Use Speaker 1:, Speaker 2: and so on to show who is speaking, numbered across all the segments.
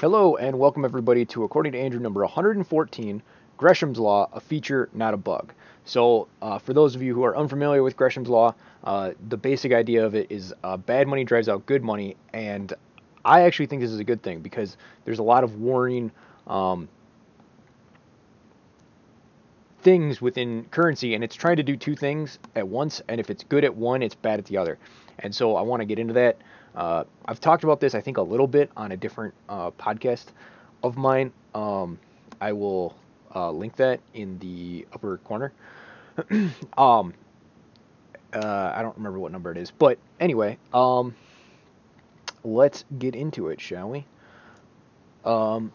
Speaker 1: Hello and welcome everybody to According to Andrew number 114, Gresham's Law, a feature, not a bug. So, uh, for those of you who are unfamiliar with Gresham's Law, uh, the basic idea of it is uh, bad money drives out good money, and I actually think this is a good thing because there's a lot of warring um, things within currency, and it's trying to do two things at once, and if it's good at one, it's bad at the other. And so I want to get into that. Uh, I've talked about this, I think, a little bit on a different uh, podcast of mine. Um, I will uh, link that in the upper corner. um, uh, I don't remember what number it is, but anyway, um, let's get into it, shall we? Um,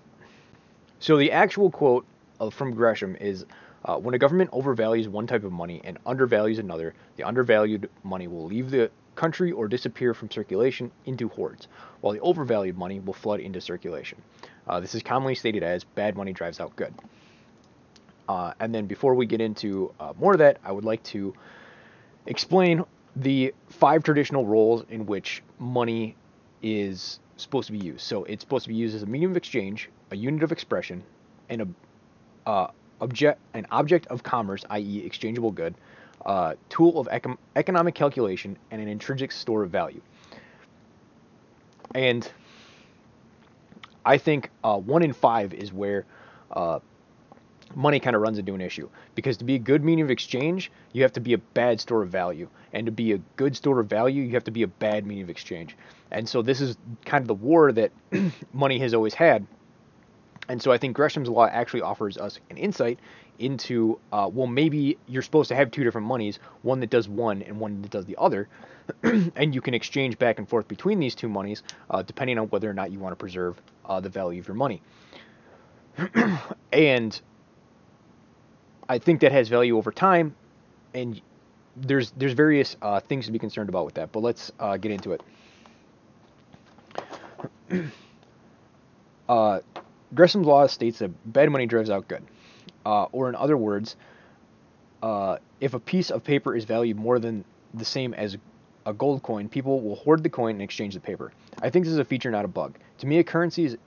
Speaker 1: so the actual quote of, from Gresham is. Uh, when a government overvalues one type of money and undervalues another, the undervalued money will leave the country or disappear from circulation into hoards, while the overvalued money will flood into circulation. Uh, this is commonly stated as bad money drives out good. Uh, and then before we get into uh, more of that, I would like to explain the five traditional roles in which money is supposed to be used. So it's supposed to be used as a medium of exchange, a unit of expression, and a uh, object, an object of commerce, i.e., exchangeable good, uh, tool of econ- economic calculation, and an intrinsic store of value. And I think uh, one in five is where uh, money kind of runs into an issue. Because to be a good medium of exchange, you have to be a bad store of value. And to be a good store of value, you have to be a bad medium of exchange. And so this is kind of the war that money has always had. And so I think Gresham's law actually offers us an insight into, uh, well, maybe you're supposed to have two different monies, one that does one and one that does the other, and you can exchange back and forth between these two monies, uh, depending on whether or not you want to preserve uh, the value of your money. and I think that has value over time, and there's there's various uh, things to be concerned about with that. But let's uh, get into it. Gresham's law states that bad money drives out good. Uh, or in other words, uh, if a piece of paper is valued more than the same as a gold coin, people will hoard the coin and exchange the paper. I think this is a feature, not a bug. To me, a currency is,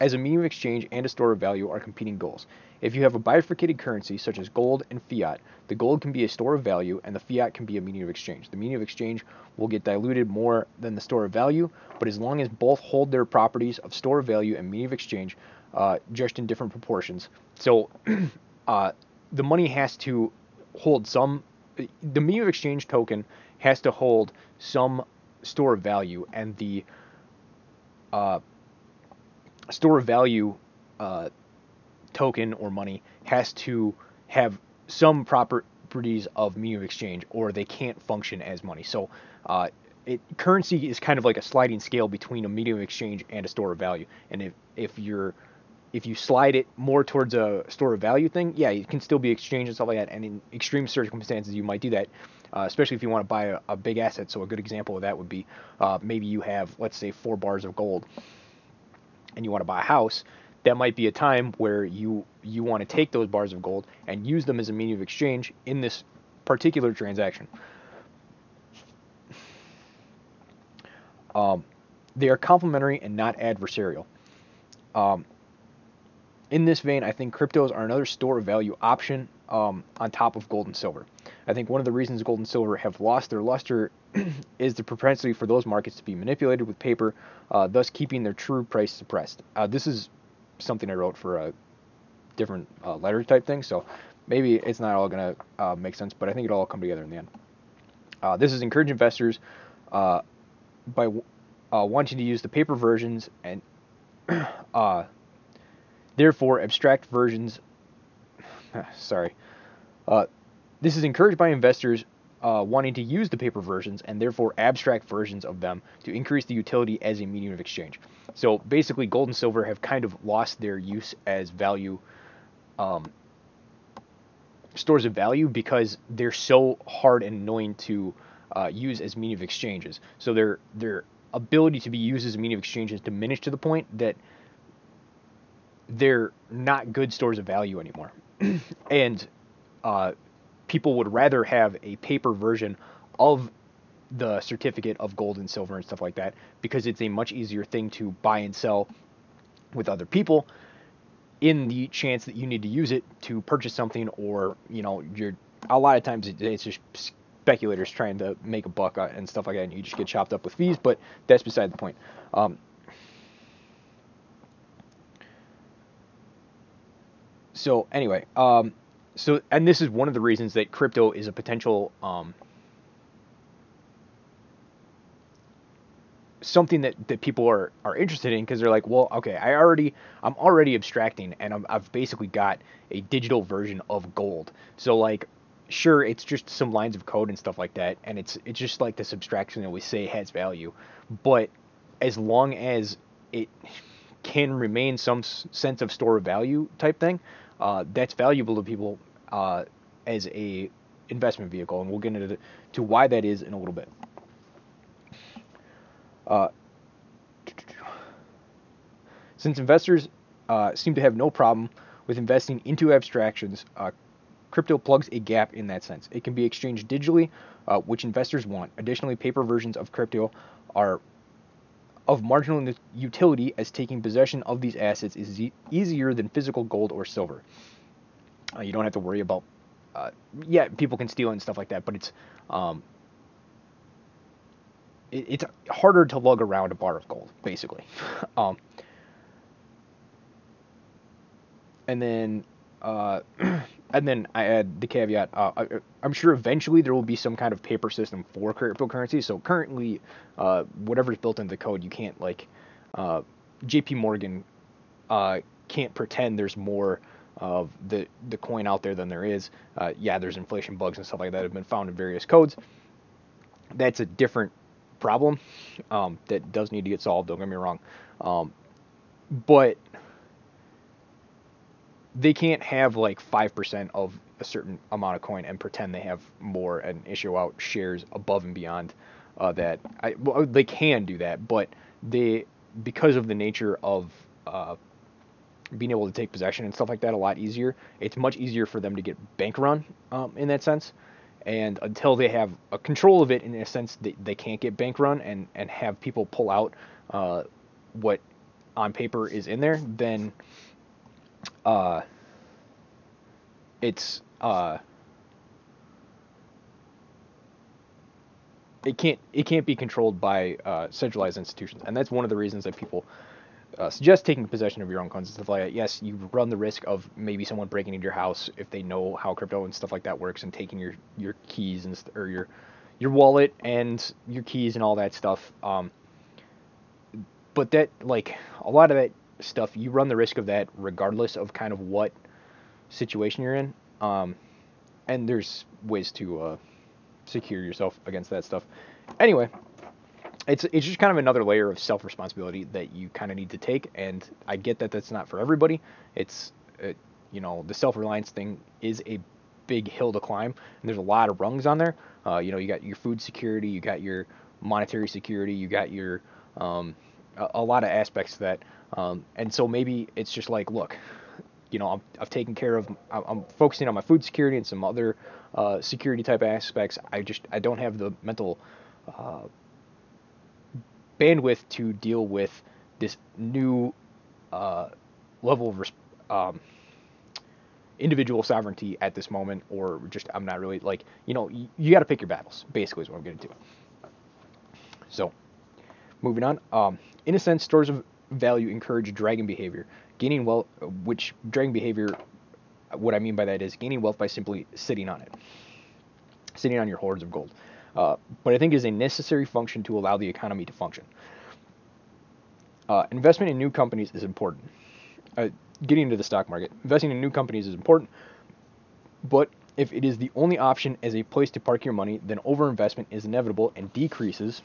Speaker 1: as a medium of exchange and a store of value are competing goals. If you have a bifurcated currency such as gold and fiat, the gold can be a store of value and the fiat can be a medium of exchange. The medium of exchange will get diluted more than the store of value, but as long as both hold their properties of store of value and medium of exchange, uh, just in different proportions. So uh, the money has to hold some, the medium of exchange token has to hold some store of value, and the uh, store of value uh, token or money has to have some properties of medium of exchange, or they can't function as money. So, uh, it, currency is kind of like a sliding scale between a medium of exchange and a store of value. And if if you're if you slide it more towards a store of value thing, yeah, it can still be exchanged and stuff like that. And in extreme circumstances, you might do that, uh, especially if you want to buy a, a, big asset. So a good example of that would be uh, maybe you have, let's say, four bars of gold, and you want to buy a house that might be a time where you you want to take those bars of gold and use them as a medium of exchange in this particular transaction. Um, they are complementary and not adversarial. Um, in this vein, I think cryptos are another store of value option um, on top of gold and silver. I think one of the reasons gold and silver have lost their luster is the propensity for those markets to be manipulated with paper, uh, thus keeping their true price suppressed. Uh, this is something I wrote for a different uh, letter type thing, so maybe it's not all going to uh, make sense, but I think it'll all come together in the end. Uh, this is encourage investors uh, by uh, wanting to use the paper versions and uh, therefore abstract versions. sorry. this is encouraged by investors uh, wanting to use the paper versions and therefore abstract versions of them to increase the utility as a medium of exchange. So basically, gold and silver have kind of lost their use as value um, stores of value because they're so hard and annoying to uh, use as medium of exchanges. So their their ability to be used as a medium of exchange has diminished to the point that they're not good stores of value anymore. and uh, people would rather have a paper version of the certificate of gold and silver and stuff like that because it's a much easier thing to buy and sell with other people in the chance that you need to use it to purchase something or you know you're a lot of times it's just speculators trying to make a buck uh, and stuff like that and you just get chopped up with fees but that's beside the point. Um, so anyway um, so and this is one of the reasons that crypto is a potential um, something that, that people are, are interested in because they're like, well, okay, I already I'm already abstracting and i have basically got a digital version of gold. So like, sure, it's just some lines of code and stuff like that, and it's it's just like this abstraction that we say has value, but as long as it can remain some sense of store of value type thing, uh, that's valuable to people uh, as a investment vehicle, and we'll get into the, to why that is in a little bit. Uh, since investors uh, seem to have no problem with investing into abstractions, uh, crypto plugs a gap in that sense. It can be exchanged digitally, uh, which investors want. Additionally, paper versions of crypto are of marginal utility as taking possession of these assets is e- easier than physical gold or silver. Uh, you don't have to worry about, uh, yeah, people can steal and stuff like that, but it's um, it, it's harder to lug around a bar of gold, basically. um, and then uh, and then I add the caveat. Uh, I, am sure eventually there will be some kind of paper system for cryptocurrency. So currently, uh, whatever's built into the code, you can't like uh, J.P. Morgan uh, can't pretend there's more of the the coin out there than there is. Uh, yeah, there's inflation bugs and stuff like that have been found in various codes. That's a different problem um, that does need to get solved. Don't get me wrong, um, but they can't have like five percent of a certain amount of coin and pretend they have more and issue out shares above and beyond uh, that. I, well, they can do that, but they because of the nature of uh, being able to take possession and stuff like that a lot easier. It's much easier for them to get bank run um, in that sense and until they have a control of it in a sense they, they can't get bank run and, and have people pull out uh, what on paper is in there then uh, it's uh, it can't it can't be controlled by uh, centralized institutions and that's one of the reasons that people uh, suggest taking possession of your own coins and stuff like that. Yes, you run the risk of maybe someone breaking into your house if they know how crypto and stuff like that works and taking your your keys and or your your wallet and your keys and all that stuff. Um, but that like a lot of that stuff, you run the risk of that regardless of kind of what situation you're in. Um, and there's ways to uh, secure yourself against that stuff. Anyway, it's it's just kind of another layer of self responsibility that you kind of need to take. And I get that that's not for everybody. It's it, you know the self reliance thing is a big hill to climb, and there's a lot of rungs on there. Uh, you know, you got your food security, you got your monetary security, you got your um, a, lot of aspects to that. Um, and so maybe it's just like, look, you know, I'm, I've taken care of, I'm focusing on my food security and some other uh, security type aspects. I just, I don't have the mental uh, bandwidth to deal with this new uh, level of um, individual sovereignty at this moment, or just I'm not really like you know you, you got to pick your battles. Basically, is what I'm getting to. So, moving on. Um, in a sense, stores of value encourage dragon behavior, gaining wealth. Which dragon behavior? What I mean by that is gaining wealth by simply sitting on it, sitting on your hoards of gold uh, but I think is a necessary function to allow the economy to function. Uh, investment in new companies is important. Uh, getting into the stock market, investing in new companies is important, but if it is the only option as a place to park your money, then overinvestment is inevitable and decreases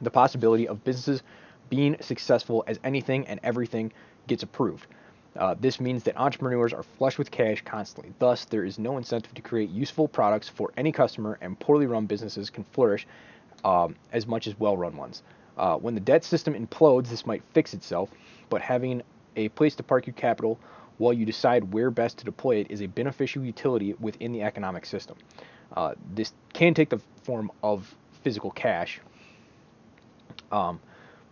Speaker 1: the possibility of businesses being successful as anything and everything gets approved. Uh, this means that entrepreneurs are flush with cash constantly. Thus, there is no incentive to create useful products for any customer, and poorly run businesses can flourish um, as much as well run ones. Uh, when the debt system implodes, this might fix itself, but having a place to park your capital while you decide where best to deploy it is a beneficial utility within the economic system. Uh, this can take the form of physical cash, um,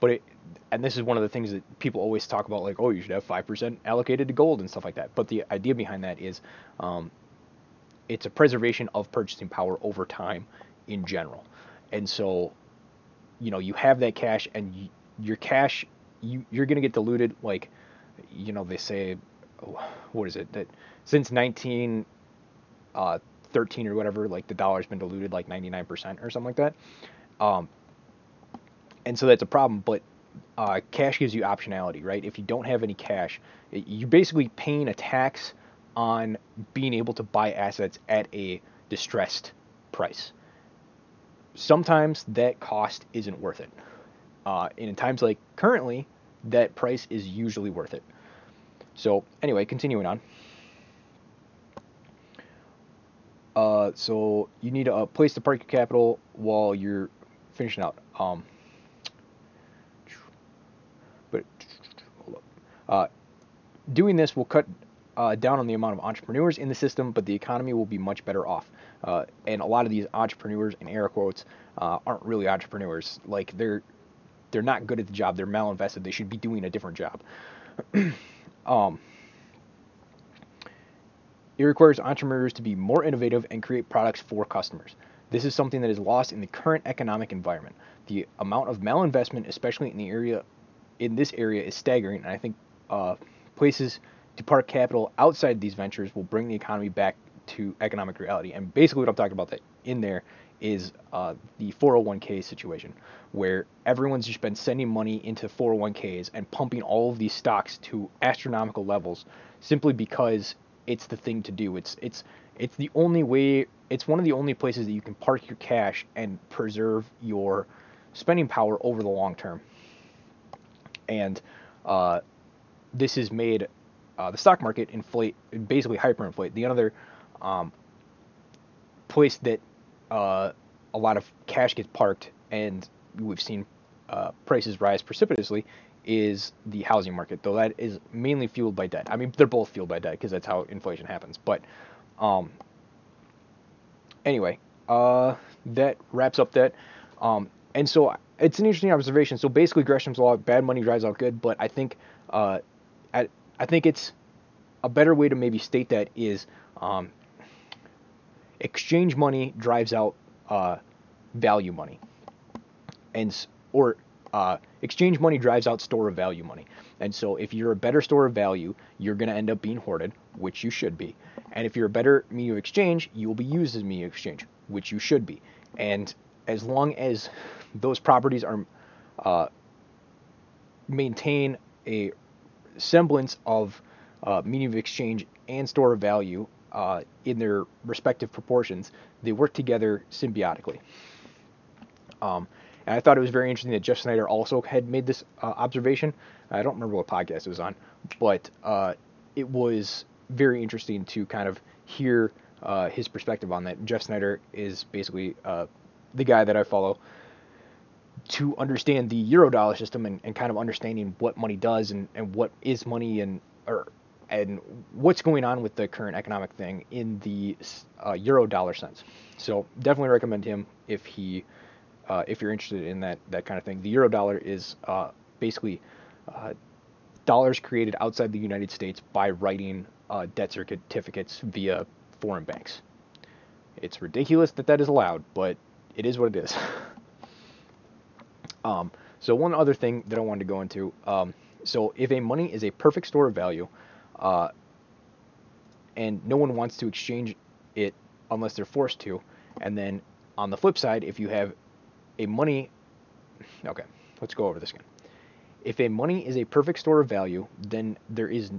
Speaker 1: but it, and this is one of the things that people always talk about, like, oh, you should have five percent allocated to gold and stuff like that. But the idea behind that is, um, it's a preservation of purchasing power over time in general, and so, you know, you have that cash, and you, your cash, you you're gonna get diluted, like, you know, they say, what is it that since 19 uh, 13 or whatever, like the dollar's been diluted like 99% or something like that. Um, and so that's a problem, but uh, cash gives you optionality, right? If you don't have any cash, you're basically paying a tax on being able to buy assets at a distressed price. Sometimes that cost isn't worth it. Uh, and in times like currently, that price is usually worth it. So, anyway, continuing on. Uh, so you need a place to park your capital while you're finishing out. Um, but hold up. Uh, doing this will cut uh, down on the amount of entrepreneurs in the system, but the economy will be much better off. Uh, and a lot of these entrepreneurs, in air quotes, uh, aren't really entrepreneurs. Like they're they're not good at the job. They're malinvested. They should be doing a different job. um, it requires entrepreneurs to be more innovative and create products for customers. This is something that is lost in the current economic environment. The amount of malinvestment, especially in the area, in this area, is staggering, and I think uh, places to park capital outside these ventures will bring the economy back to economic reality. And basically, what I'm talking about that in there is uh, the 401k situation, where everyone's just been sending money into 401ks and pumping all of these stocks to astronomical levels simply because it's the thing to do. It's it's it's the only way. It's one of the only places that you can park your cash and preserve your spending power over the long term. And uh, this has made uh, the stock market inflate, basically hyperinflate. The other um, place that uh, a lot of cash gets parked, and we've seen uh, prices rise precipitously, is the housing market, though that is mainly fueled by debt. I mean, they're both fueled by debt because that's how inflation happens. But um, anyway, uh, that wraps up that. Um, and so it's an interesting observation. So basically, Gresham's law: bad money drives out good. But I think, uh, I, think it's a better way to maybe state that is um, exchange money drives out uh, value money, and or uh, exchange money drives out store of value money. And so if you're a better store of value, you're going to end up being hoarded, which you should be. And if you're a better medium of exchange, you will be used as medium of exchange, which you should be. And as long as those properties are uh, maintain a semblance of uh, medium of exchange and store of value uh, in their respective proportions, they work together symbiotically. Um, and I thought it was very interesting that Jeff Snider also had made this uh, observation. I don't remember what podcast it was on, but uh, it was very interesting to kind of hear uh, his perspective on that. Jeff Snider is basically uh, the guy that I follow to understand the eurodollar system and, and kind of understanding what money does and, and what is money and or and what's going on with the current economic thing in the uh, eurodollar sense. So definitely recommend him if he uh, if you're interested in that that kind of thing. The euro dollar is uh, basically uh, dollars created outside the United States by writing uh, debt certificates via foreign banks. It's ridiculous that that is allowed, but it is what it is. um, so one other thing that I wanted to go into. Um, so if a money is a perfect store of value, uh, and no one wants to exchange it unless they're forced to, and then on the flip side, if you have a money okay let's go over this again if a money is a perfect store of value then there is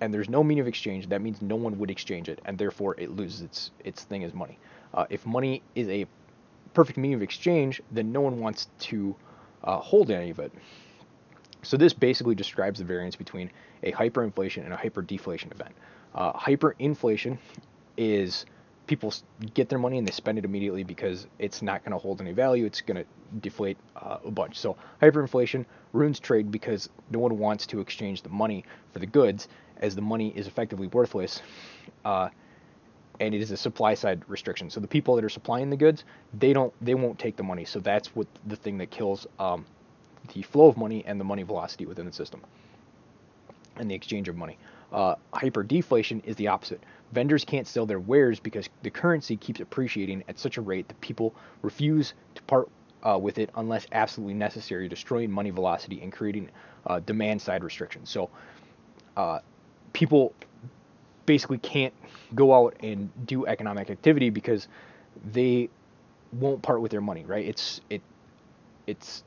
Speaker 1: and there's no mean of exchange that means no one would exchange it and therefore it loses its its thing as money uh, if money is a perfect mean of exchange then no one wants to uh, hold any of it so this basically describes the variance between a hyperinflation and a hyperdeflation event uh, hyperinflation is people get their money and they spend it immediately because it's not going to hold any value. It's going to deflate uh, a bunch. So hyperinflation ruins trade because no one wants to exchange the money for the goods, as the money is effectively worthless, uh, and it is a supply side restriction. So the people that are supplying the goods, they don't, they won't take the money. So that's what the thing that kills um, the flow of money and the money velocity within the system and the exchange of money. Uh, hyperdeflation is the opposite. Vendors can't sell their wares because the currency keeps appreciating at such a rate that people refuse to part uh, with it unless absolutely necessary, destroying money velocity and creating uh, demand side restrictions. So uh, people basically can't go out and do economic activity because they won't part with their money, right? It's it it's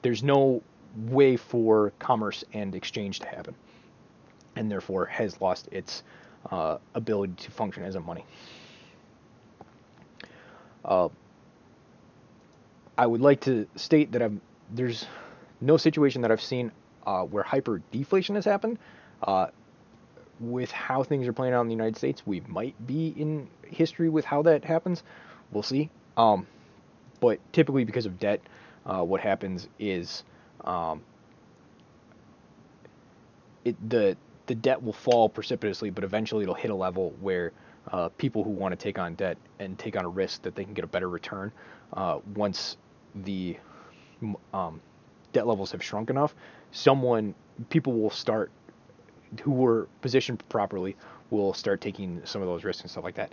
Speaker 1: there's no way for commerce and exchange to happen, and therefore has lost its uh, ability to function as a money. Uh, I would like to state that I'm, there's no situation that I've seen uh, where hyperdeflation has happened. With how things are playing out in the United States, we might be in history with how that happens. We'll see. Um, but typically, because of debt, uh, what happens is um, it, the the debt will fall precipitously, but eventually it'll hit a level where uh, people who want to take on debt and take on a risk that they can get a better return uh, once the um, debt levels have shrunk enough, someone people will start who were positioned properly will start taking some of those risks and stuff like that.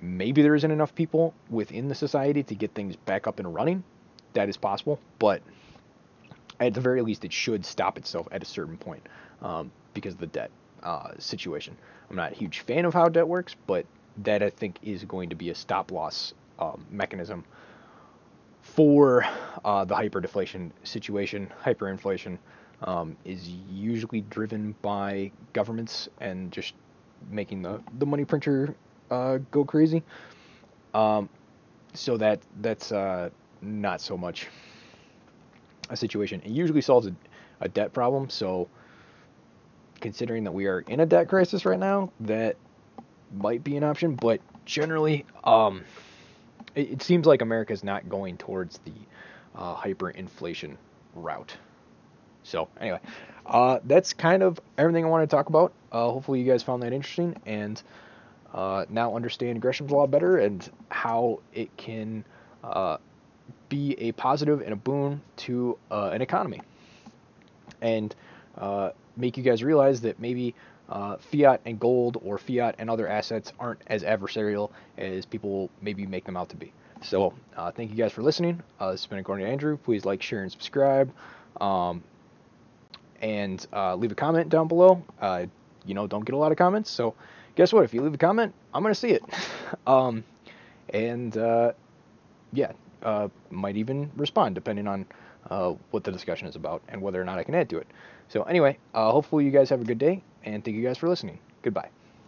Speaker 1: Maybe there isn't enough people within the society to get things back up and running. That is possible, but at the very least, it should stop itself at a certain point um, because of the debt uh, situation. I'm not a huge fan of how debt works, but that I think is going to be a stop loss um, mechanism for uh, the hyperdeflation situation, hyperinflation um, is usually driven by governments and just making the, the money printer uh, go crazy. Um, so that that's uh, not so much a situation. It usually solves a, a debt problem. So considering that we are in a debt crisis right now, that might be an option. But generally, um, it, it, seems like America is not going towards the uh, hyperinflation route. So anyway, uh, that's kind of everything I want to talk about. Uh, hopefully you guys found that interesting and uh, now understand Gresham's law better and how it can uh, be a positive and a boon to uh, an economy, and uh, make you guys realize that maybe. fiat and gold or fiat and other assets aren't as adversarial as people maybe make them out to be. So, thank you guys for listening. this has been to Andrew. Please like, share, and subscribe. Um, and uh, leave a comment down below. Uh, you know, don't get a lot of comments, so guess what? If you leave a comment, I'm gonna see it. um, and uh, yeah, uh, might even respond depending on uh, what the discussion is about and whether or not I can add to it. So anyway, uh, hopefully you guys have a good day, and thank you guys for listening. Goodbye.